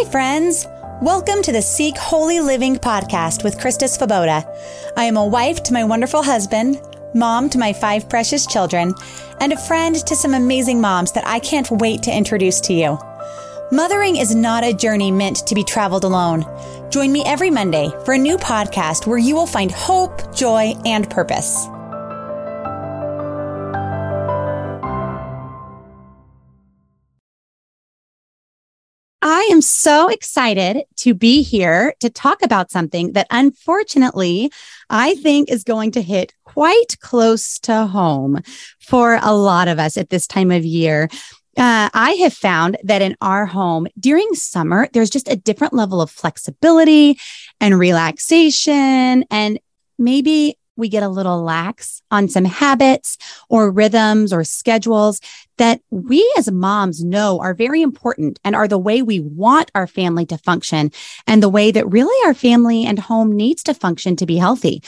Hi, friends. Welcome to the Seek Holy Living podcast with Krista Svoboda. I am a wife to my wonderful husband, mom to my five precious children, and a friend to some amazing moms that I can't wait to introduce to you. Mothering is not a journey meant to be traveled alone. Join me every Monday for a new podcast where you will find hope, joy, and purpose. Am so excited to be here to talk about something that unfortunately I think is going to hit quite close to home for a lot of us at this time of year. Uh, I have found that in our home during summer, there's just a different level of flexibility and relaxation and maybe we get a little lax on some habits or rhythms or schedules that we as moms know are very important and are the way we want our family to function and the way that really our family and home needs to function to be healthy.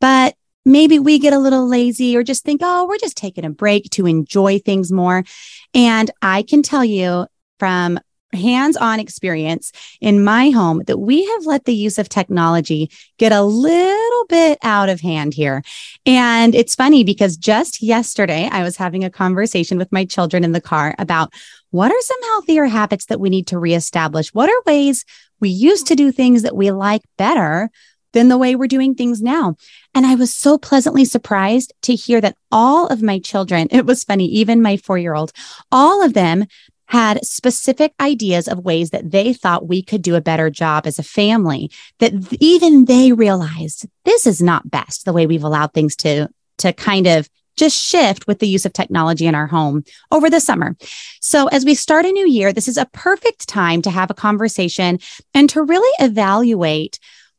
But maybe we get a little lazy or just think, oh, we're just taking a break to enjoy things more. And I can tell you from hands on experience in my home that we have let the use of technology get a little bit out of hand here. And it's funny because just yesterday I was having a conversation with my children in the car about what are some healthier habits that we need to reestablish? What are ways we used to do things that we like better? than the way we're doing things now. And I was so pleasantly surprised to hear that all of my children, it was funny, even my four year old, all of them had specific ideas of ways that they thought we could do a better job as a family that even they realized this is not best the way we've allowed things to to kind of just shift with the use of technology in our home over the summer. So as we start a new year, this is a perfect time to have a conversation and to really evaluate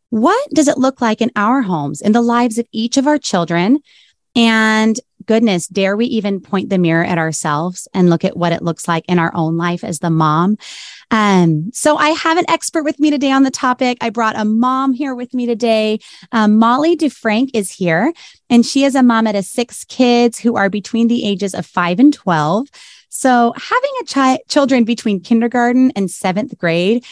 what does it look like in our homes, in the lives of each of our children, and goodness, dare we even point the mirror at ourselves and look at what it looks like in our own life as the mom? Um, so I have an expert with me today on the topic. I brought a mom here with me today. Um, Molly DeFrank is here, and she is a mom of six kids who are between the ages of five and 12. So having a child, children between kindergarten and seventh grade,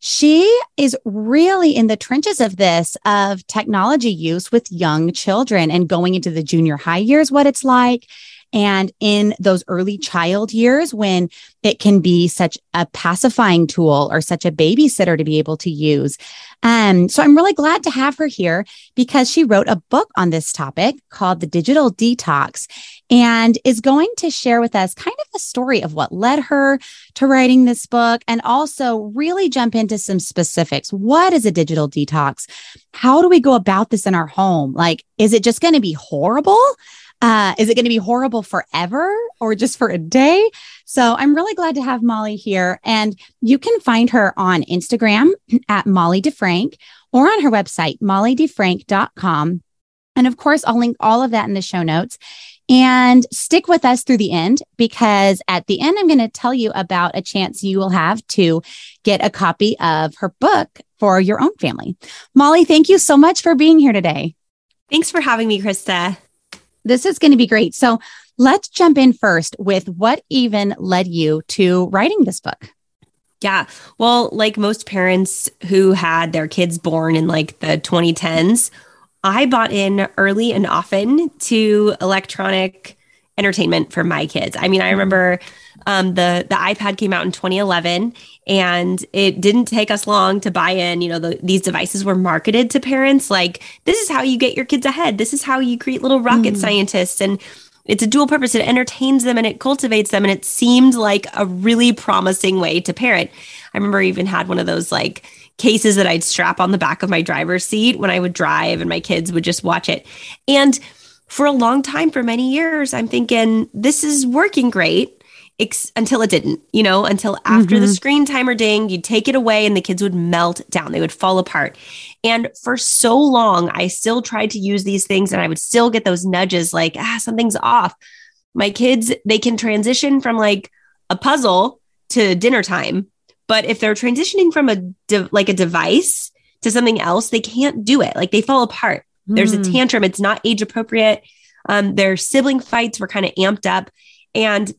she is really in the trenches of this of technology use with young children and going into the junior high years, what it's like. And in those early child years, when it can be such a pacifying tool or such a babysitter to be able to use. Um, so I'm really glad to have her here because she wrote a book on this topic called The Digital Detox and is going to share with us kind of the story of what led her to writing this book and also really jump into some specifics. What is a digital detox? How do we go about this in our home? Like, is it just going to be horrible? Uh, is it going to be horrible forever or just for a day? So I'm really glad to have Molly here. And you can find her on Instagram at Molly DeFrank or on her website, mollydefrank.com. And of course, I'll link all of that in the show notes. And stick with us through the end because at the end, I'm going to tell you about a chance you will have to get a copy of her book for your own family. Molly, thank you so much for being here today. Thanks for having me, Krista. This is going to be great. So let's jump in first with what even led you to writing this book. Yeah. Well, like most parents who had their kids born in like the 2010s, I bought in early and often to electronic entertainment for my kids. I mean, I remember um, the the iPad came out in 2011, and it didn't take us long to buy in. You know, the, these devices were marketed to parents like this is how you get your kids ahead. This is how you create little rocket mm. scientists, and it's a dual purpose. It entertains them and it cultivates them, and it seemed like a really promising way to parent. I remember I even had one of those like cases that I'd strap on the back of my driver's seat when I would drive and my kids would just watch it. And for a long time, for many years, I'm thinking this is working great ex- until it didn't, you know, until after mm-hmm. the screen timer ding, you'd take it away and the kids would melt down. They would fall apart. And for so long, I still tried to use these things and I would still get those nudges like, ah, something's off. My kids, they can transition from like a puzzle to dinner time but if they're transitioning from a de- like a device to something else, they can't do it. Like they fall apart. Mm. There's a hmm. tantrum. It's not age appropriate. Um, their sibling fights were kind of amped up. And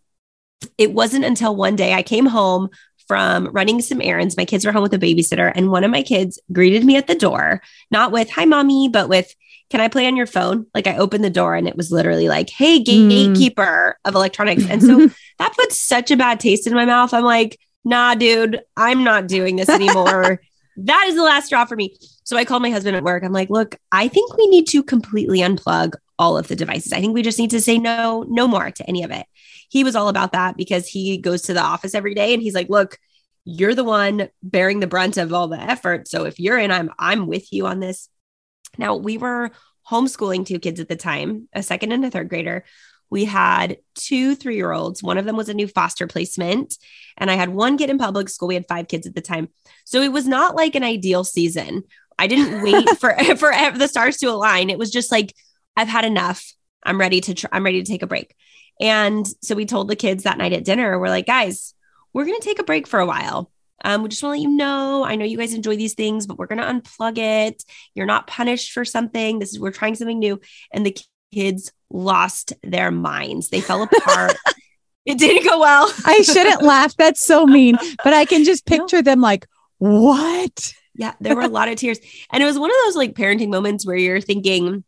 it wasn't until one day I came home from running some errands. My kids were home with a babysitter, and one of my kids greeted me at the door, not with, Hi, mommy, but with, Can I play on your phone? Like I opened the door and it was literally like, Hey, gatekeeper mm. of electronics. And so that puts such a bad taste in my mouth. I'm like, Nah, dude, I'm not doing this anymore. that is the last straw for me. So I called my husband at work. I'm like, Look, I think we need to completely unplug all of the devices. I think we just need to say no, no more to any of it. He was all about that because he goes to the office every day and he's like, look, you're the one bearing the brunt of all the effort. So if you're in, I'm I'm with you on this. Now we were homeschooling two kids at the time, a second and a third grader. We had two three year olds. One of them was a new foster placement. And I had one kid in public school. We had five kids at the time. So it was not like an ideal season. I didn't wait for, for the stars to align. It was just like I've had enough. I'm ready to tr- I'm ready to take a break. And so we told the kids that night at dinner, we're like, guys, we're going to take a break for a while. Um, we just want to let you know. I know you guys enjoy these things, but we're going to unplug it. You're not punished for something. This is we're trying something new. And the kids lost their minds. They fell apart. it didn't go well. I shouldn't laugh. That's so mean. But I can just picture no. them like, what? Yeah, there were a lot of tears. And it was one of those like parenting moments where you're thinking,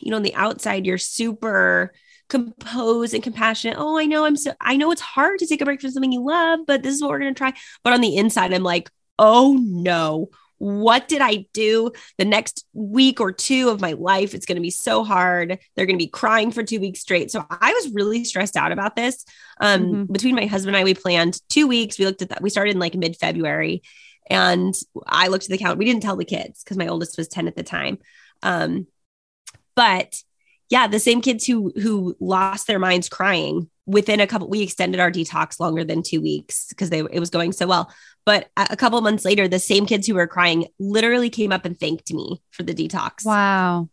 you know, on the outside, you're super composed and compassionate. Oh, I know I'm so I know it's hard to take a break from something you love, but this is what we're gonna try. But on the inside, I'm like, oh no, what did I do the next week or two of my life? It's going to be so hard. They're going to be crying for two weeks straight. So I was really stressed out about this. Um, mm-hmm. Between my husband and I, we planned two weeks. We looked at that. We started in like mid February, and I looked at the count. We didn't tell the kids because my oldest was 10 at the time. Um, but yeah, the same kids who who lost their minds crying within a couple we extended our detox longer than 2 weeks because they it was going so well. But a couple months later, the same kids who were crying literally came up and thanked me for the detox. Wow.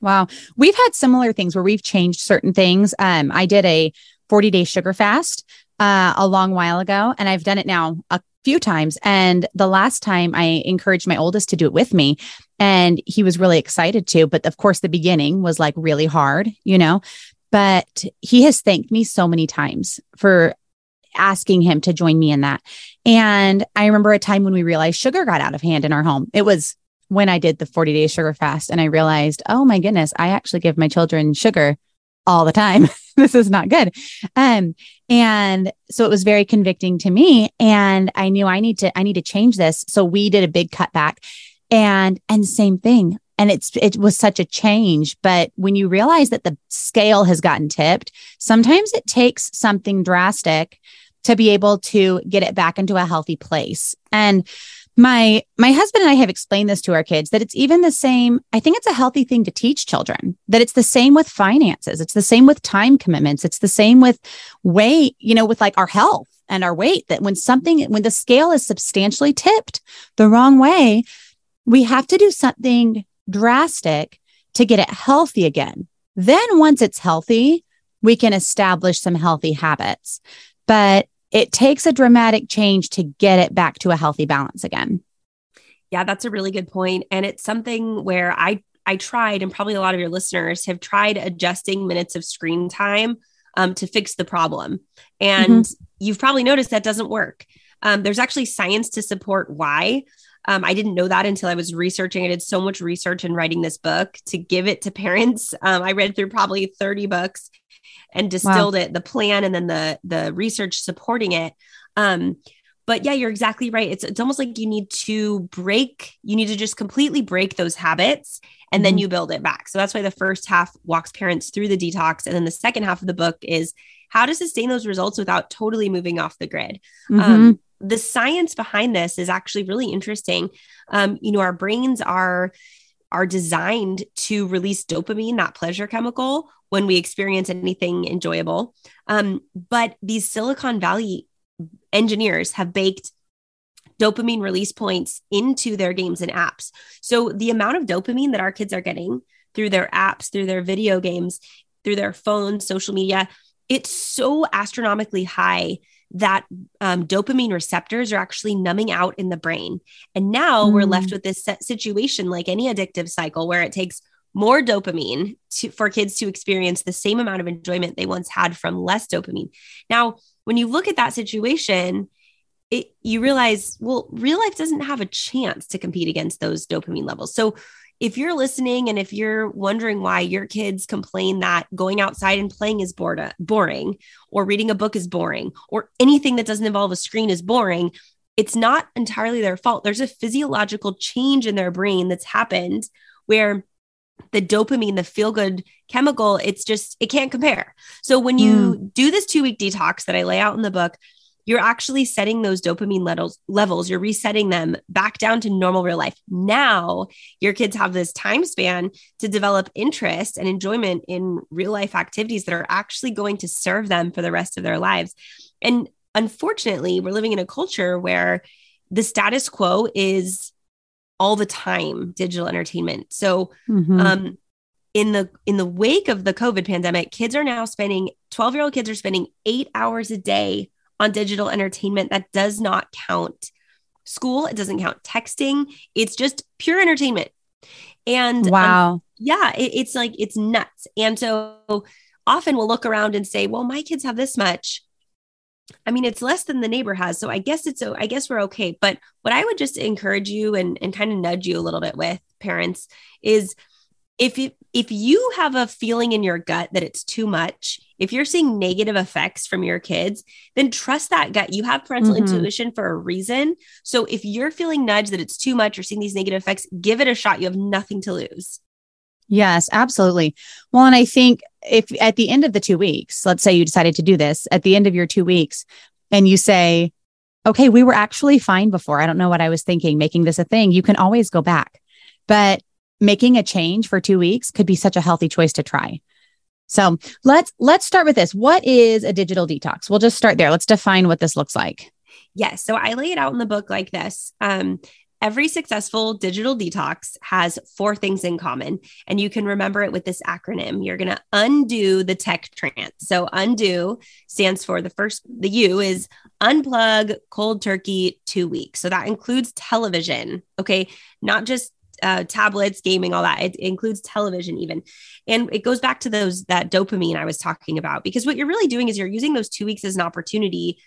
Wow. We've had similar things where we've changed certain things. Um, I did a 40 day sugar fast uh, a long while ago, and I've done it now a few times. And the last time I encouraged my oldest to do it with me, and he was really excited to. But of course, the beginning was like really hard, you know. But he has thanked me so many times for asking him to join me in that. And I remember a time when we realized sugar got out of hand in our home. It was when I did the 40 day sugar fast and I realized, oh my goodness, I actually give my children sugar all the time. this is not good. Um, and so it was very convicting to me. And I knew I need to, I need to change this. So we did a big cutback and, and same thing. And it's, it was such a change. But when you realize that the scale has gotten tipped, sometimes it takes something drastic to be able to get it back into a healthy place. And my my husband and I have explained this to our kids that it's even the same I think it's a healthy thing to teach children that it's the same with finances it's the same with time commitments it's the same with weight you know with like our health and our weight that when something when the scale is substantially tipped the wrong way we have to do something drastic to get it healthy again then once it's healthy we can establish some healthy habits but it takes a dramatic change to get it back to a healthy balance again. Yeah, that's a really good point. And it's something where I I tried, and probably a lot of your listeners have tried adjusting minutes of screen time um, to fix the problem. And mm-hmm. you've probably noticed that doesn't work. Um, there's actually science to support why. Um, I didn't know that until I was researching. I did so much research in writing this book to give it to parents. Um, I read through probably 30 books and distilled wow. it, the plan and then the the research supporting it. Um, but yeah, you're exactly right. It's it's almost like you need to break, you need to just completely break those habits and mm-hmm. then you build it back. So that's why the first half walks parents through the detox. And then the second half of the book is how to sustain those results without totally moving off the grid. Mm-hmm. Um, the science behind this is actually really interesting. Um, you know, our brains are are designed to release dopamine, that pleasure chemical, when we experience anything enjoyable. Um, but these Silicon Valley engineers have baked dopamine release points into their games and apps. So the amount of dopamine that our kids are getting through their apps, through their video games, through their phones, social media, it's so astronomically high that um, dopamine receptors are actually numbing out in the brain. And now mm. we're left with this situation like any addictive cycle where it takes more dopamine to, for kids to experience the same amount of enjoyment they once had from less dopamine. Now, when you look at that situation, it, you realize, well, real life doesn't have a chance to compete against those dopamine levels. So if you're listening and if you're wondering why your kids complain that going outside and playing is bored, boring or reading a book is boring or anything that doesn't involve a screen is boring, it's not entirely their fault. There's a physiological change in their brain that's happened where the dopamine, the feel good chemical, it's just, it can't compare. So when you mm. do this two week detox that I lay out in the book, you're actually setting those dopamine levels levels you're resetting them back down to normal real life now your kids have this time span to develop interest and enjoyment in real life activities that are actually going to serve them for the rest of their lives and unfortunately we're living in a culture where the status quo is all the time digital entertainment so mm-hmm. um in the in the wake of the covid pandemic kids are now spending 12 year old kids are spending 8 hours a day on digital entertainment that does not count school, it doesn't count texting, it's just pure entertainment. And um, wow. Um, yeah, it, it's like it's nuts. And so often we'll look around and say, well, my kids have this much. I mean, it's less than the neighbor has. So I guess it's, I guess we're okay. But what I would just encourage you and, and kind of nudge you a little bit with parents is if you, if you have a feeling in your gut that it's too much, if you're seeing negative effects from your kids, then trust that gut. You have parental mm-hmm. intuition for a reason. So if you're feeling nudged that it's too much or seeing these negative effects, give it a shot. You have nothing to lose. Yes, absolutely. Well, and I think if at the end of the two weeks, let's say you decided to do this at the end of your two weeks, and you say, okay, we were actually fine before. I don't know what I was thinking, making this a thing. You can always go back. But making a change for two weeks could be such a healthy choice to try. So let's let's start with this. What is a digital detox? We'll just start there. Let's define what this looks like. Yes. So I lay it out in the book like this. Um, every successful digital detox has four things in common, and you can remember it with this acronym. You're going to undo the tech trance. So undo stands for the first. The U is unplug cold turkey two weeks. So that includes television. Okay, not just uh, tablets, gaming, all that. It, it includes television even, and it goes back to those that dopamine I was talking about. Because what you're really doing is you're using those two weeks as an opportunity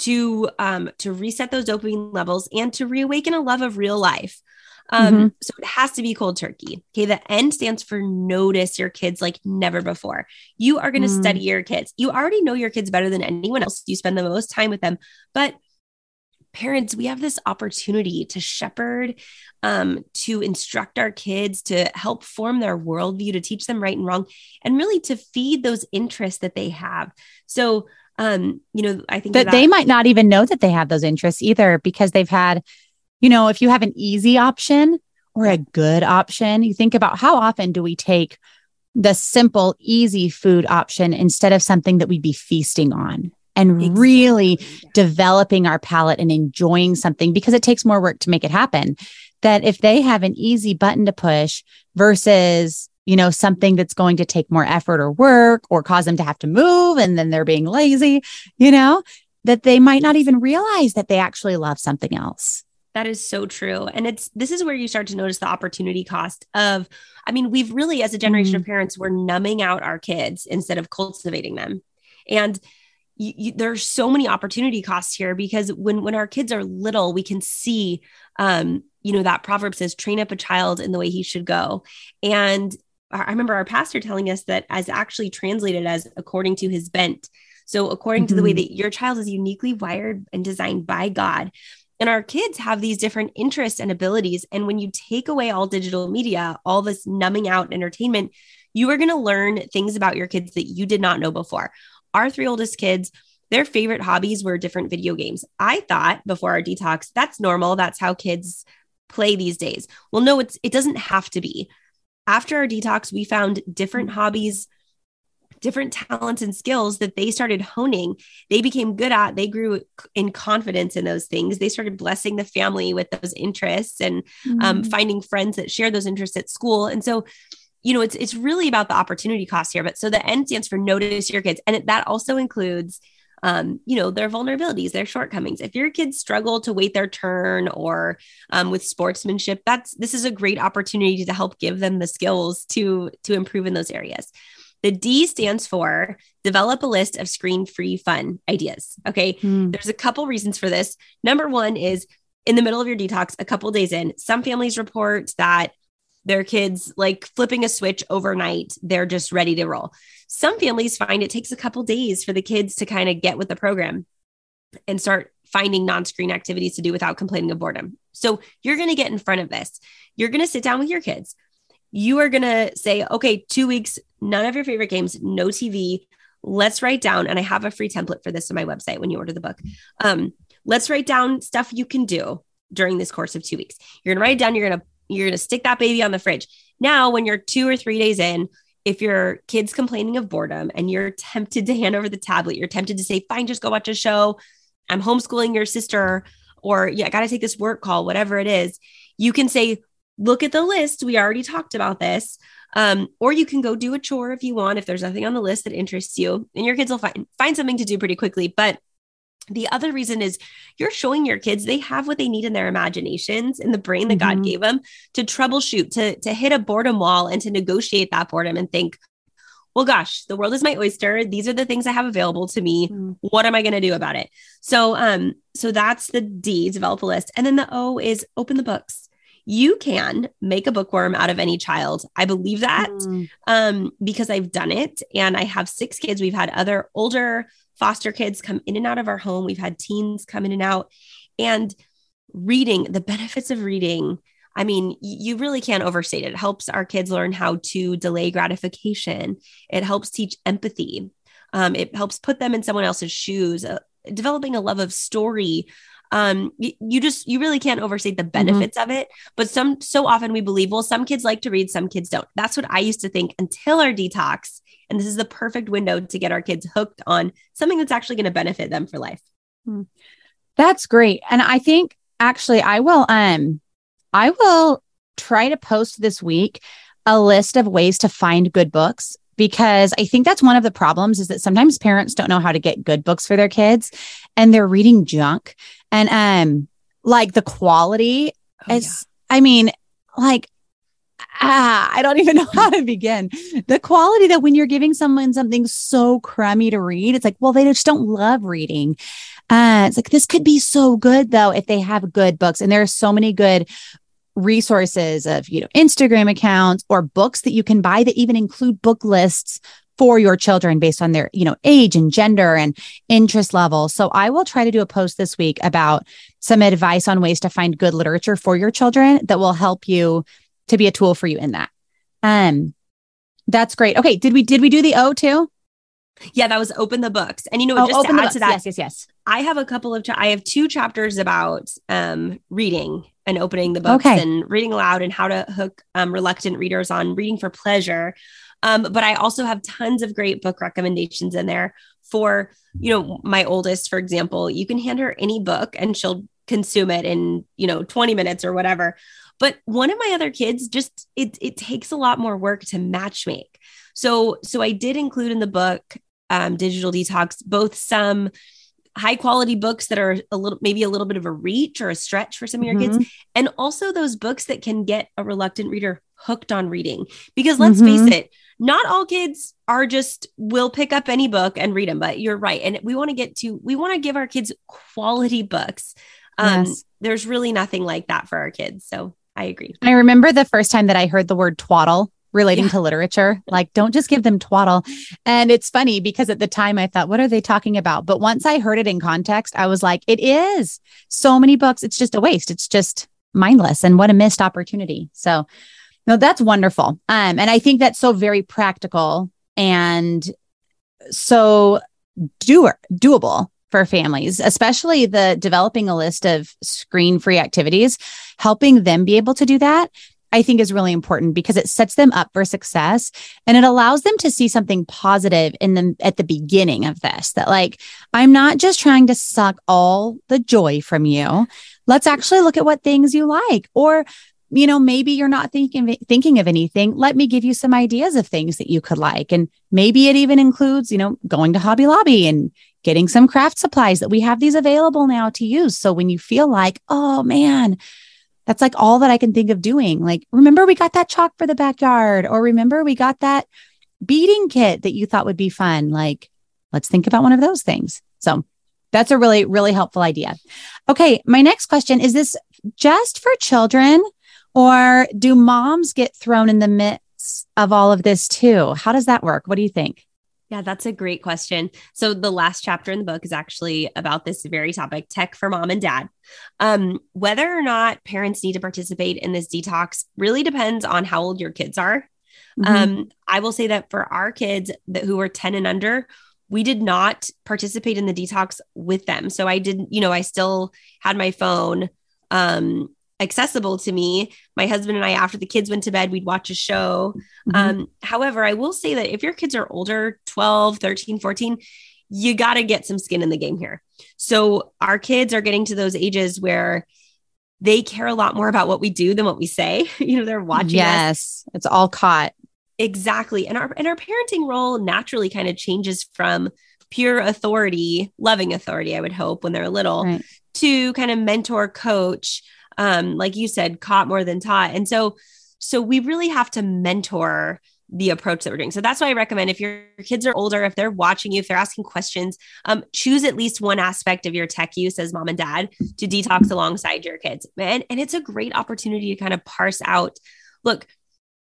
to um, to reset those dopamine levels and to reawaken a love of real life. Um, mm-hmm. So it has to be cold turkey. Okay. The N stands for notice your kids like never before. You are going to mm. study your kids. You already know your kids better than anyone else. You spend the most time with them, but parents, we have this opportunity to shepherd, um, to instruct our kids, to help form their worldview, to teach them right and wrong, and really to feed those interests that they have. So, um, you know, I think that, they might not even know that they have those interests either because they've had, you know, if you have an easy option or a good option, you think about how often do we take the simple, easy food option instead of something that we'd be feasting on and exactly. really developing our palate and enjoying something because it takes more work to make it happen. That if they have an easy button to push versus, you know, something that's going to take more effort or work or cause them to have to move and then they're being lazy, you know, that they might not even realize that they actually love something else. That is so true. And it's this is where you start to notice the opportunity cost of I mean, we've really as a generation mm-hmm. of parents, we're numbing out our kids instead of cultivating them. And you, you, there's so many opportunity costs here because when when our kids are little we can see um you know that proverb says train up a child in the way he should go and i remember our pastor telling us that as actually translated as according to his bent so according mm-hmm. to the way mm-hmm. that your child is uniquely wired and designed by god and our kids have these different interests and abilities and when you take away all digital media all this numbing out entertainment you are going to learn things about your kids that you did not know before our three oldest kids, their favorite hobbies were different video games. I thought before our detox, that's normal. That's how kids play these days. Well, no, it's it doesn't have to be. After our detox, we found different hobbies, different talents and skills that they started honing. They became good at. They grew in confidence in those things. They started blessing the family with those interests and um, mm-hmm. um, finding friends that share those interests at school. And so you know, it's it's really about the opportunity cost here. But so the N stands for notice your kids, and it, that also includes, um, you know, their vulnerabilities, their shortcomings. If your kids struggle to wait their turn or um, with sportsmanship, that's this is a great opportunity to help give them the skills to to improve in those areas. The D stands for develop a list of screen free fun ideas. Okay. Mm. There's a couple reasons for this. Number one is in the middle of your detox, a couple days in, some families report that their kids like flipping a switch overnight, they're just ready to roll. Some families find it takes a couple days for the kids to kind of get with the program and start finding non screen activities to do without complaining of boredom. So you're going to get in front of this. You're going to sit down with your kids. You are going to say, okay, two weeks, none of your favorite games, no TV. Let's write down, and I have a free template for this on my website when you order the book. Um, let's write down stuff you can do during this course of two weeks. You're going to write it down. You're going to you're going to stick that baby on the fridge. Now, when you're two or three days in, if your kid's complaining of boredom and you're tempted to hand over the tablet, you're tempted to say, fine, just go watch a show. I'm homeschooling your sister, or yeah, I got to take this work call, whatever it is. You can say, look at the list. We already talked about this. Um, or you can go do a chore if you want, if there's nothing on the list that interests you, and your kids will find find something to do pretty quickly. But the other reason is you're showing your kids they have what they need in their imaginations in the brain that mm-hmm. God gave them to troubleshoot, to, to hit a boredom wall and to negotiate that boredom and think, well, gosh, the world is my oyster. These are the things I have available to me. Mm-hmm. What am I going to do about it? So, um, so that's the D, develop a list. And then the O is open the books. You can make a bookworm out of any child. I believe that mm. um, because I've done it and I have six kids. We've had other older foster kids come in and out of our home. We've had teens come in and out. And reading, the benefits of reading, I mean, you really can't overstate it. It helps our kids learn how to delay gratification, it helps teach empathy, um, it helps put them in someone else's shoes, uh, developing a love of story. Um, you, you just you really can't overstate the mm-hmm. benefits mm-hmm. of it. But some so often we believe, well, some kids like to read, some kids don't. That's what I used to think until our detox. And this is the perfect window to get our kids hooked on something that's actually going to benefit them for life. Hmm. That's great. And I think actually I will um I will try to post this week a list of ways to find good books because I think that's one of the problems is that sometimes parents don't know how to get good books for their kids and they're reading junk and um like the quality oh, is yeah. I mean like ah, I don't even know how to begin. The quality that when you're giving someone something so crummy to read, it's like, well, they just don't love reading. Uh, it's like, this could be so good though, if they have good books. And there are so many good resources of, you know, Instagram accounts or books that you can buy that even include book lists for your children based on their, you know, age and gender and interest level. So I will try to do a post this week about some advice on ways to find good literature for your children that will help you to be a tool for you in that. Um, that's great. Okay, did we did we do the O too? Yeah, that was open the books. And you know, oh, just to add to that, yes, yes, yes. I have a couple of cha- I have two chapters about um reading and opening the books okay. and reading aloud and how to hook um, reluctant readers on reading for pleasure. Um, but I also have tons of great book recommendations in there for, you know, my oldest, for example. You can hand her any book and she'll consume it in, you know, 20 minutes or whatever. But one of my other kids just it it takes a lot more work to match make. So so I did include in the book um, digital detox both some high quality books that are a little maybe a little bit of a reach or a stretch for some of your mm-hmm. kids and also those books that can get a reluctant reader hooked on reading because let's mm-hmm. face it not all kids are just will pick up any book and read them but you're right and we want to get to we want to give our kids quality books um yes. there's really nothing like that for our kids so I agree. I remember the first time that I heard the word twaddle relating yeah. to literature. Like, don't just give them twaddle. And it's funny because at the time I thought, what are they talking about? But once I heard it in context, I was like, it is so many books. It's just a waste. It's just mindless. And what a missed opportunity. So, no, that's wonderful. Um, and I think that's so very practical and so doer doable for families, especially the developing a list of screen free activities, helping them be able to do that. I think is really important because it sets them up for success and it allows them to see something positive in them at the beginning of this that like I'm not just trying to suck all the joy from you. Let's actually look at what things you like or you know, maybe you're not thinking thinking of anything. Let me give you some ideas of things that you could like. And maybe it even includes, you know, going to Hobby Lobby and getting some craft supplies that we have these available now to use. So when you feel like, oh man, that's like all that I can think of doing. Like, remember we got that chalk for the backyard, or remember we got that beading kit that you thought would be fun. Like, let's think about one of those things. So that's a really, really helpful idea. Okay. My next question is this just for children or do moms get thrown in the midst of all of this too? How does that work? What do you think? Yeah, that's a great question. So the last chapter in the book is actually about this very topic, tech for mom and dad. Um, whether or not parents need to participate in this detox really depends on how old your kids are. Mm-hmm. Um, I will say that for our kids that who are 10 and under, we did not participate in the detox with them. So I didn't, you know, I still had my phone um accessible to me. My husband and I, after the kids went to bed, we'd watch a show. Mm-hmm. Um, however, I will say that if your kids are older, 12, 13, 14, you got to get some skin in the game here. So our kids are getting to those ages where they care a lot more about what we do than what we say. you know, they're watching. Yes, us. it's all caught. Exactly. And our and our parenting role naturally kind of changes from pure authority, loving authority, I would hope when they're little, right. to kind of mentor coach um, like you said, caught more than taught. And so, so we really have to mentor the approach that we're doing. So that's why I recommend if your kids are older, if they're watching you, if they're asking questions, um, choose at least one aspect of your tech use as mom and dad to detox alongside your kids. And, and it's a great opportunity to kind of parse out look,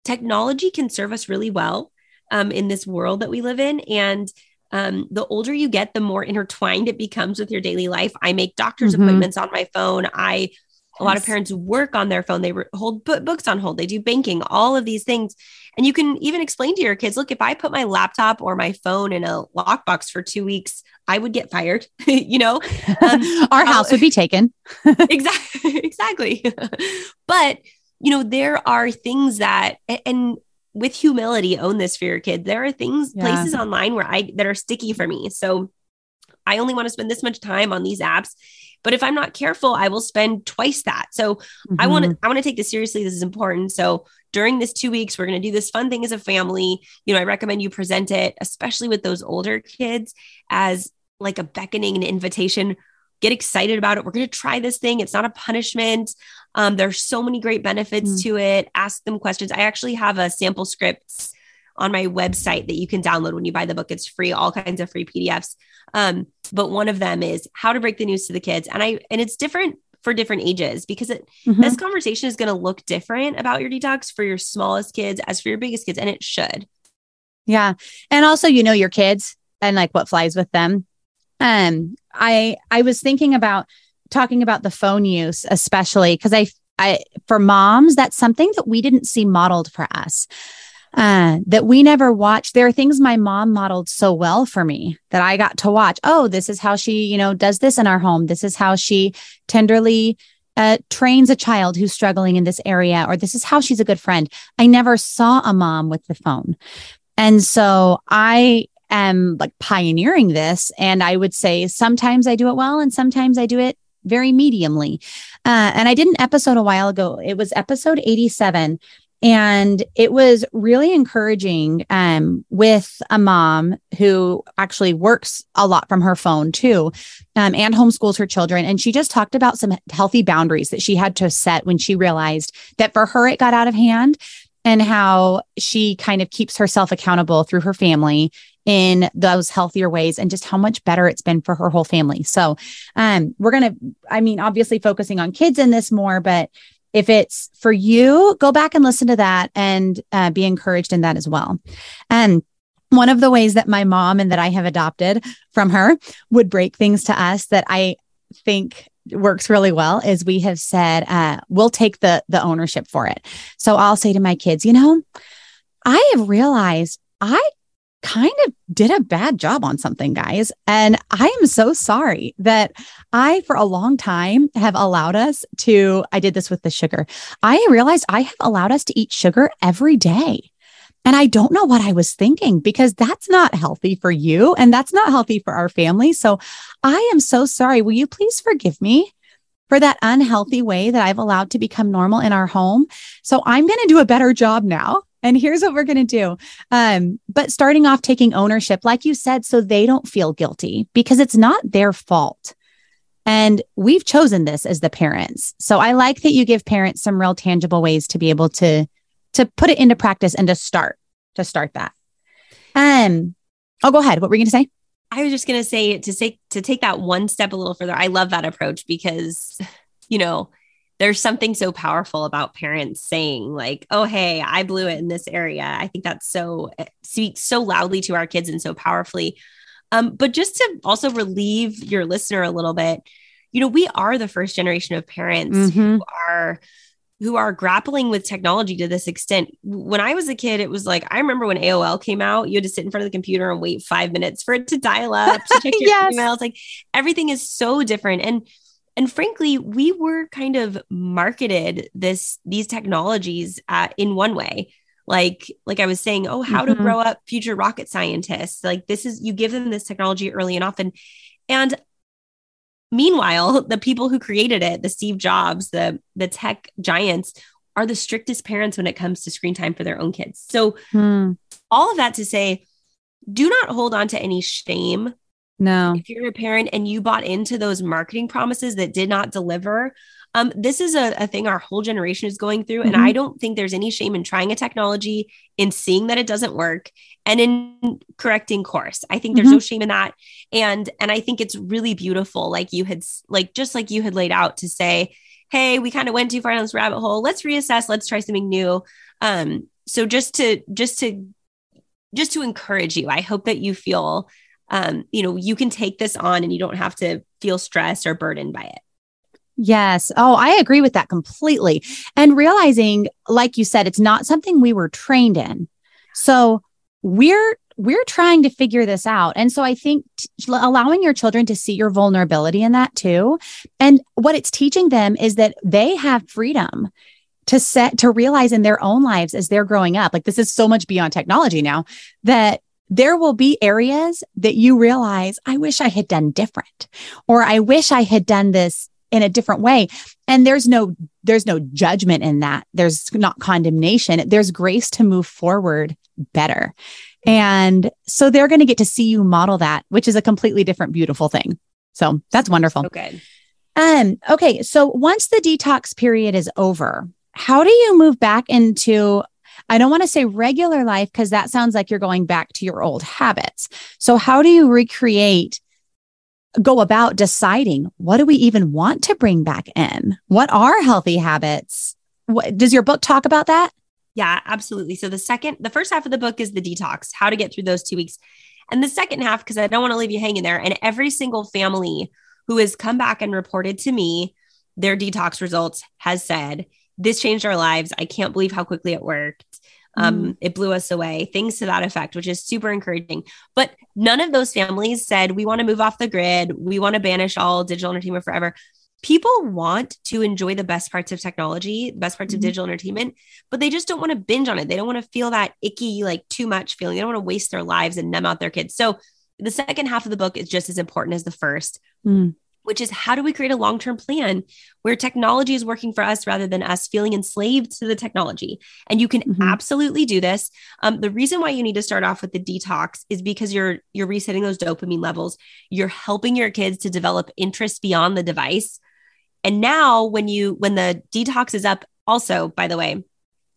technology can serve us really well um, in this world that we live in. And um, the older you get, the more intertwined it becomes with your daily life. I make doctor's mm-hmm. appointments on my phone. I a lot of parents work on their phone. They hold books on hold. They do banking, all of these things. And you can even explain to your kids, look, if I put my laptop or my phone in a lockbox for two weeks, I would get fired. you know, um, our house would be taken. exactly. Exactly. but, you know, there are things that, and with humility, own this for your kid. There are things, yeah. places online where I, that are sticky for me. So I only want to spend this much time on these apps but if I'm not careful, I will spend twice that. So mm-hmm. I want to I want to take this seriously. This is important. So during this two weeks, we're going to do this fun thing as a family. You know, I recommend you present it, especially with those older kids, as like a beckoning and invitation. Get excited about it. We're going to try this thing. It's not a punishment. Um, there's so many great benefits mm. to it. Ask them questions. I actually have a sample scripts on my website that you can download when you buy the book. It's free, all kinds of free PDFs. Um, but one of them is how to break the news to the kids. And I and it's different for different ages because it, mm-hmm. this conversation is going to look different about your detox for your smallest kids as for your biggest kids and it should. Yeah. And also you know your kids and like what flies with them. Um I I was thinking about talking about the phone use especially cuz I I for moms that's something that we didn't see modeled for us uh, that we never watched. There are things my mom modeled so well for me that I got to watch. Oh, this is how she, you know, does this in our home. This is how she tenderly uh, trains a child who's struggling in this area, or this is how she's a good friend. I never saw a mom with the phone. And so I am like pioneering this. And I would say sometimes I do it well, and sometimes I do it very mediumly. Uh, and I did an episode a while ago. It was episode 87 and it was really encouraging um, with a mom who actually works a lot from her phone too um, and homeschools her children. And she just talked about some healthy boundaries that she had to set when she realized that for her, it got out of hand and how she kind of keeps herself accountable through her family in those healthier ways and just how much better it's been for her whole family. So um we're going to I mean obviously focusing on kids in this more but if it's for you, go back and listen to that and uh, be encouraged in that as well. And one of the ways that my mom and that I have adopted from her would break things to us that I think works really well is we have said uh, we'll take the the ownership for it. So I'll say to my kids, you know, I have realized I kind of did a bad job on something, guys. And I am so sorry that I, for a long time, have allowed us to. I did this with the sugar. I realized I have allowed us to eat sugar every day. And I don't know what I was thinking because that's not healthy for you and that's not healthy for our family. So I am so sorry. Will you please forgive me? For that unhealthy way that I've allowed to become normal in our home. So I'm going to do a better job now and here's what we're going to do. Um, but starting off taking ownership, like you said, so they don't feel guilty because it's not their fault. And we've chosen this as the parents. So I like that you give parents some real tangible ways to be able to to put it into practice and to start to start that. Um, oh, go ahead. What were you going to say? I was just going to say to say to take that one step a little further. I love that approach because, you know, there's something so powerful about parents saying like, "Oh, hey, I blew it in this area." I think that's so speaks so loudly to our kids and so powerfully. Um, but just to also relieve your listener a little bit, you know, we are the first generation of parents mm-hmm. who are who are grappling with technology to this extent. When I was a kid, it was like I remember when AOL came out, you had to sit in front of the computer and wait five minutes for it to dial up to check your yes. emails. Like everything is so different. And and frankly, we were kind of marketed this these technologies uh, in one way. Like like I was saying, oh, how mm-hmm. to grow up future rocket scientists. Like this is you give them this technology early and often. And Meanwhile, the people who created it, the Steve Jobs, the the tech giants, are the strictest parents when it comes to screen time for their own kids. So, hmm. all of that to say, do not hold on to any shame. No. If you're a parent and you bought into those marketing promises that did not deliver, um, this is a, a, thing our whole generation is going through. Mm-hmm. And I don't think there's any shame in trying a technology, in seeing that it doesn't work, and in correcting course. I think there's mm-hmm. no shame in that. And and I think it's really beautiful, like you had like just like you had laid out to say, hey, we kind of went too far down this rabbit hole. Let's reassess, let's try something new. Um, so just to just to just to encourage you, I hope that you feel um, you know, you can take this on and you don't have to feel stressed or burdened by it. Yes. Oh, I agree with that completely. And realizing, like you said, it's not something we were trained in. So we're we're trying to figure this out. And so I think t- allowing your children to see your vulnerability in that too. And what it's teaching them is that they have freedom to set to realize in their own lives as they're growing up. Like this is so much beyond technology now that there will be areas that you realize, I wish I had done different, or I wish I had done this in a different way. And there's no there's no judgment in that. There's not condemnation. There's grace to move forward better. And so they're going to get to see you model that which is a completely different beautiful thing. So that's wonderful. Okay um okay so once the detox period is over how do you move back into I don't want to say regular life because that sounds like you're going back to your old habits. So, how do you recreate go about deciding what do we even want to bring back in? What are healthy habits? What, does your book talk about that? Yeah, absolutely. So the second, the first half of the book is the detox, how to get through those two weeks. And the second half, because I don't want to leave you hanging there, and every single family who has come back and reported to me their detox results has said, This changed our lives. I can't believe how quickly it worked. Um, mm. It blew us away, things to that effect, which is super encouraging. But none of those families said, we want to move off the grid. We want to banish all digital entertainment forever. People want to enjoy the best parts of technology, the best parts mm-hmm. of digital entertainment, but they just don't want to binge on it. They don't want to feel that icky, like too much feeling. They don't want to waste their lives and numb out their kids. So the second half of the book is just as important as the first. Mm which is how do we create a long term plan where technology is working for us rather than us feeling enslaved to the technology? And you can mm-hmm. absolutely do this. Um, the reason why you need to start off with the detox is because you're you're resetting those dopamine levels. You're helping your kids to develop interest beyond the device. And now, when you when the detox is up, also by the way,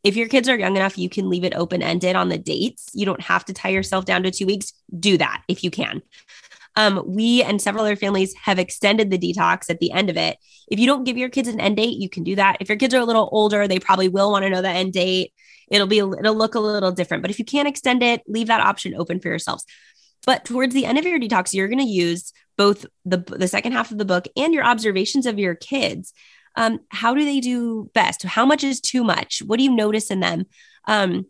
if your kids are young enough, you can leave it open ended on the dates. You don't have to tie yourself down to two weeks. Do that if you can. Um, we and several other families have extended the detox at the end of it. If you don't give your kids an end date, you can do that. If your kids are a little older, they probably will want to know the end date. It'll be it'll look a little different. But if you can't extend it, leave that option open for yourselves. But towards the end of your detox, you're going to use both the the second half of the book and your observations of your kids. Um, how do they do best? How much is too much? What do you notice in them? Um,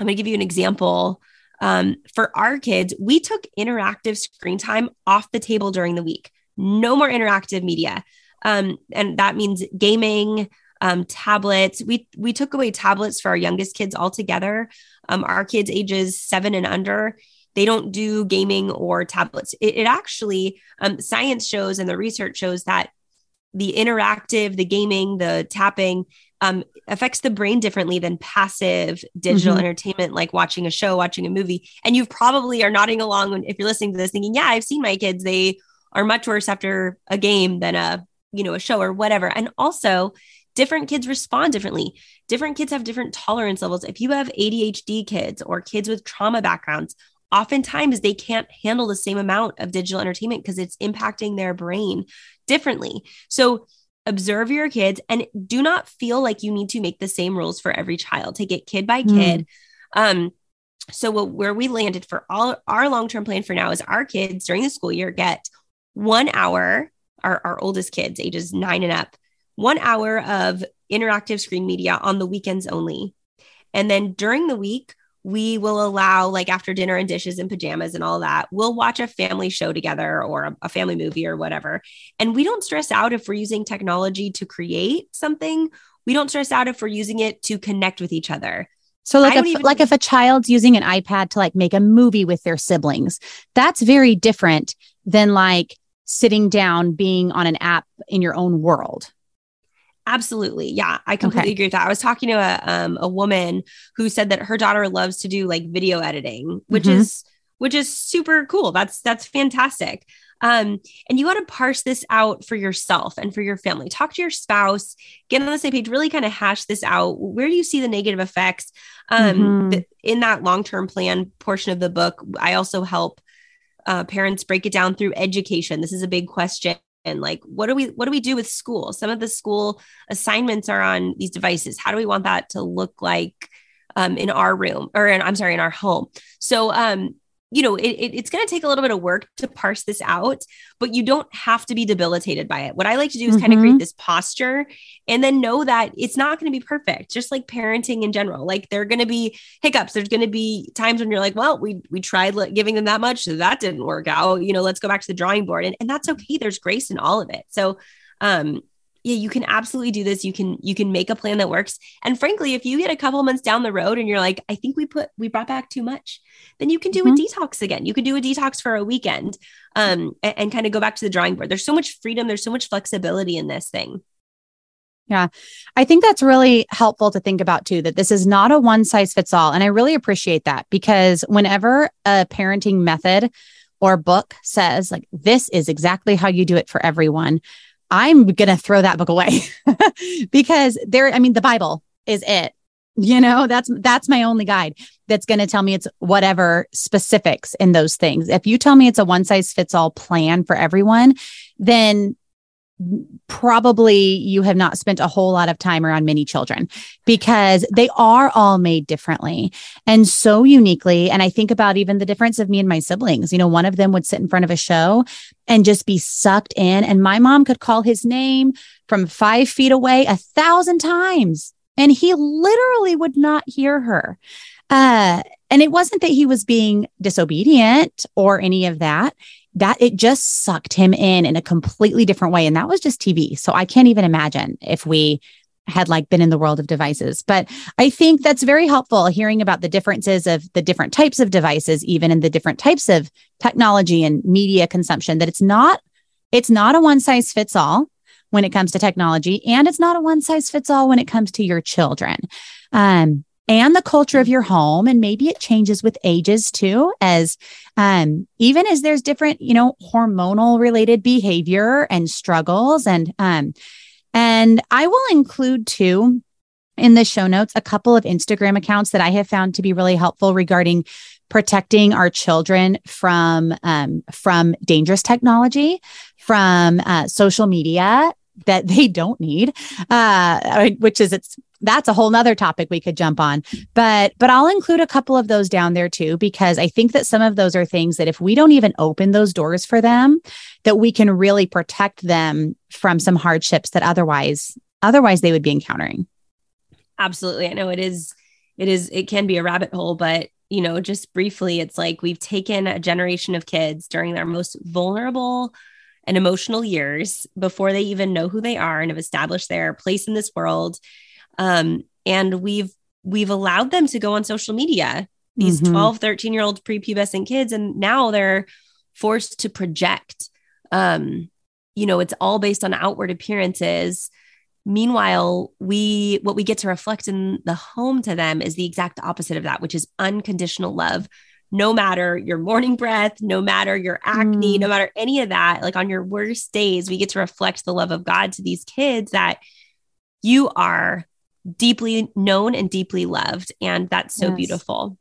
I'm going to give you an example um, for our kids, we took interactive screen time off the table during the week. No more interactive media. Um, and that means gaming, um, tablets. We we took away tablets for our youngest kids altogether. Um, our kids ages seven and under, they don't do gaming or tablets. It, it actually um, science shows and the research shows that the interactive, the gaming, the tapping, um, affects the brain differently than passive digital mm-hmm. entertainment, like watching a show, watching a movie. And you probably are nodding along when, if you're listening to this, thinking, "Yeah, I've seen my kids. They are much worse after a game than a you know a show or whatever." And also, different kids respond differently. Different kids have different tolerance levels. If you have ADHD kids or kids with trauma backgrounds, oftentimes they can't handle the same amount of digital entertainment because it's impacting their brain differently. So observe your kids and do not feel like you need to make the same rules for every child. Take it kid by kid. Mm. Um, so what, where we landed for all our long-term plan for now is our kids during the school year get one hour, our, our oldest kids, ages nine and up, one hour of interactive screen media on the weekends only. And then during the week, we will allow like after dinner and dishes and pajamas and all that we'll watch a family show together or a, a, family movie or whatever. And we don't stress out if we're using technology to create something. We don't stress out if we're using it to connect with each other. So like if, even- like if a child's using an ipad to like make a movie with their siblings that's very different than like sitting down being on an app in your own world Absolutely. Yeah, I completely okay. agree with that. I was talking to a um, a woman who said that her daughter loves to do like video editing, which mm-hmm. is which is super cool. That's that's fantastic. Um, and you got to parse this out for yourself and for your family. Talk to your spouse, get on the same page, really kind of hash this out. Where do you see the negative effects? Um, mm-hmm. th- in that long term plan portion of the book, I also help uh, parents break it down through education. This is a big question like what do we what do we do with school? Some of the school assignments are on these devices. How do we want that to look like um, in our room or in, i'm sorry in our home? So um you know, it, it, it's going to take a little bit of work to parse this out, but you don't have to be debilitated by it. What I like to do is mm-hmm. kind of create this posture and then know that it's not going to be perfect, just like parenting in general. Like there are going to be hiccups. There's going to be times when you're like, well, we, we tried giving them that much. So that didn't work out. You know, let's go back to the drawing board. And, and that's okay. There's grace in all of it. So, um, yeah, you can absolutely do this. You can you can make a plan that works. And frankly, if you get a couple months down the road and you're like, I think we put we brought back too much, then you can do mm-hmm. a detox again. You can do a detox for a weekend, um, and, and kind of go back to the drawing board. There's so much freedom. There's so much flexibility in this thing. Yeah. I think that's really helpful to think about too, that this is not a one size fits all. And I really appreciate that because whenever a parenting method or book says, like, this is exactly how you do it for everyone, I'm going to throw that book away because there, I mean, the Bible is it. You know, that's that's my only guide that's going to tell me it's whatever specifics in those things. If you tell me it's a one size fits all plan for everyone, then probably you have not spent a whole lot of time around many children because they are all made differently and so uniquely. And I think about even the difference of me and my siblings. You know, one of them would sit in front of a show and just be sucked in. And my mom could call his name from five feet away a thousand times, and he literally would not hear her. Uh, and it wasn't that he was being disobedient or any of that that it just sucked him in in a completely different way. And that was just TV. So I can't even imagine if we had like been in the world of devices. But I think that's very helpful hearing about the differences of the different types of devices, even in the different types of technology and media consumption, that it's not, it's not a one size fits all when it comes to technology. And it's not a one size fits all when it comes to your children. Um, and the culture of your home. And maybe it changes with ages too, as um, even as there's different, you know, hormonal related behavior and struggles. And um, and I will include too in the show notes a couple of Instagram accounts that I have found to be really helpful regarding protecting our children from um, from dangerous technology, from uh, social media that they don't need, uh, which is it's that's a whole nother topic we could jump on. But but I'll include a couple of those down there too, because I think that some of those are things that if we don't even open those doors for them, that we can really protect them from some hardships that otherwise otherwise they would be encountering. Absolutely. I know it is it is it can be a rabbit hole, but you know, just briefly, it's like we've taken a generation of kids during their most vulnerable and emotional years before they even know who they are and have established their place in this world um, and we've we've allowed them to go on social media these mm-hmm. 12 13 year old prepubescent kids and now they're forced to project um, you know it's all based on outward appearances meanwhile we what we get to reflect in the home to them is the exact opposite of that which is unconditional love no matter your morning breath no matter your acne mm. no matter any of that like on your worst days we get to reflect the love of god to these kids that you are deeply known and deeply loved. And that's so yes. beautiful.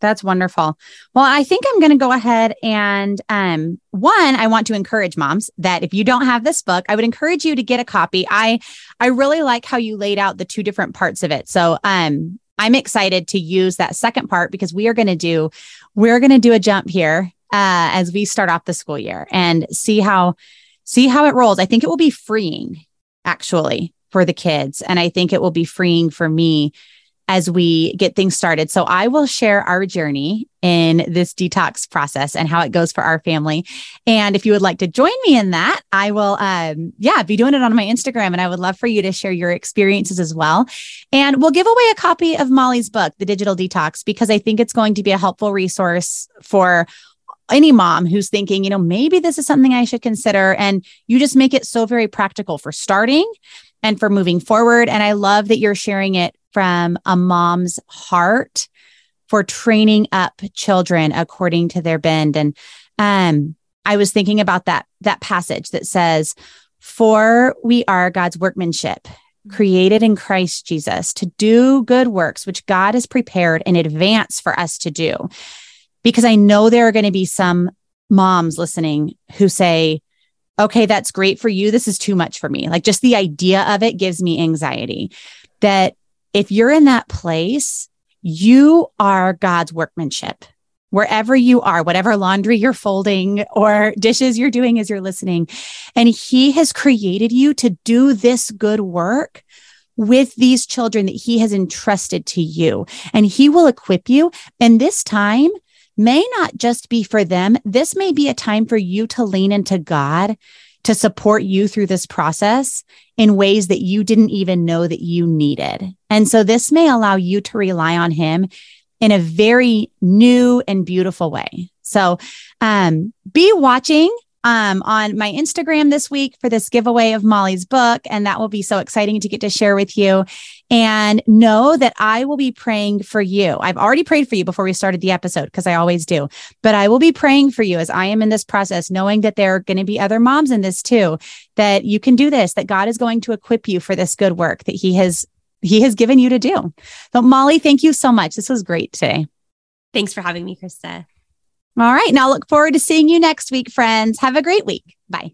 That's wonderful. Well, I think I'm going to go ahead and um one, I want to encourage moms that if you don't have this book, I would encourage you to get a copy. I I really like how you laid out the two different parts of it. So, um I'm excited to use that second part because we are going to do we're going to do a jump here uh as we start off the school year and see how see how it rolls. I think it will be freeing actually for the kids and I think it will be freeing for me as we get things started. So I will share our journey in this detox process and how it goes for our family. And if you would like to join me in that, I will, um, yeah, be doing it on my Instagram. And I would love for you to share your experiences as well. And we'll give away a copy of Molly's book, The Digital Detox, because I think it's going to be a helpful resource for any mom who's thinking, you know, maybe this is something I should consider. And you just make it so very practical for starting and for moving forward. And I love that you're sharing it from a mom's heart for training up children according to their bend. And um, I was thinking about that that passage that says, "For we are God's workmanship." Created in Christ Jesus to do good works, which God has prepared in advance for us to do. Because I know there are going to be some moms listening who say, okay, that's great for you. This is too much for me. Like just the idea of it gives me anxiety. That if you're in that place, you are God's workmanship. Wherever you are, whatever laundry you're folding or dishes you're doing as you're listening. And He has created you to do this good work with these children that He has entrusted to you. And He will equip you. And this time, may not just be for them. This may be a time for you to lean into God to support you through this process in ways that you didn't even know that you needed. And so this may allow you to rely on him in a very new and beautiful way. So um, be watching um, on my Instagram this week for this giveaway of Molly's book. And that will be so exciting to get to share with you. And know that I will be praying for you. I've already prayed for you before we started the episode because I always do, but I will be praying for you as I am in this process, knowing that there are going to be other moms in this too, that you can do this, that God is going to equip you for this good work that He has. He has given you to do. So, Molly, thank you so much. This was great today. Thanks for having me, Krista. All right. Now look forward to seeing you next week, friends. Have a great week. Bye.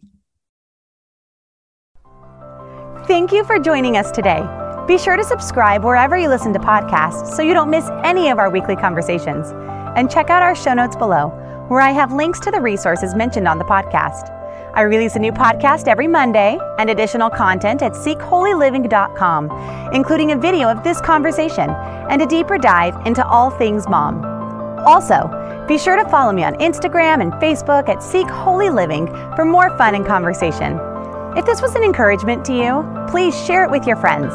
Thank you for joining us today. Be sure to subscribe wherever you listen to podcasts so you don't miss any of our weekly conversations. And check out our show notes below, where I have links to the resources mentioned on the podcast. I release a new podcast every Monday and additional content at seekholyliving.com, including a video of this conversation and a deeper dive into all things mom. Also, be sure to follow me on Instagram and Facebook at Seek Holy Living for more fun and conversation. If this was an encouragement to you, please share it with your friends.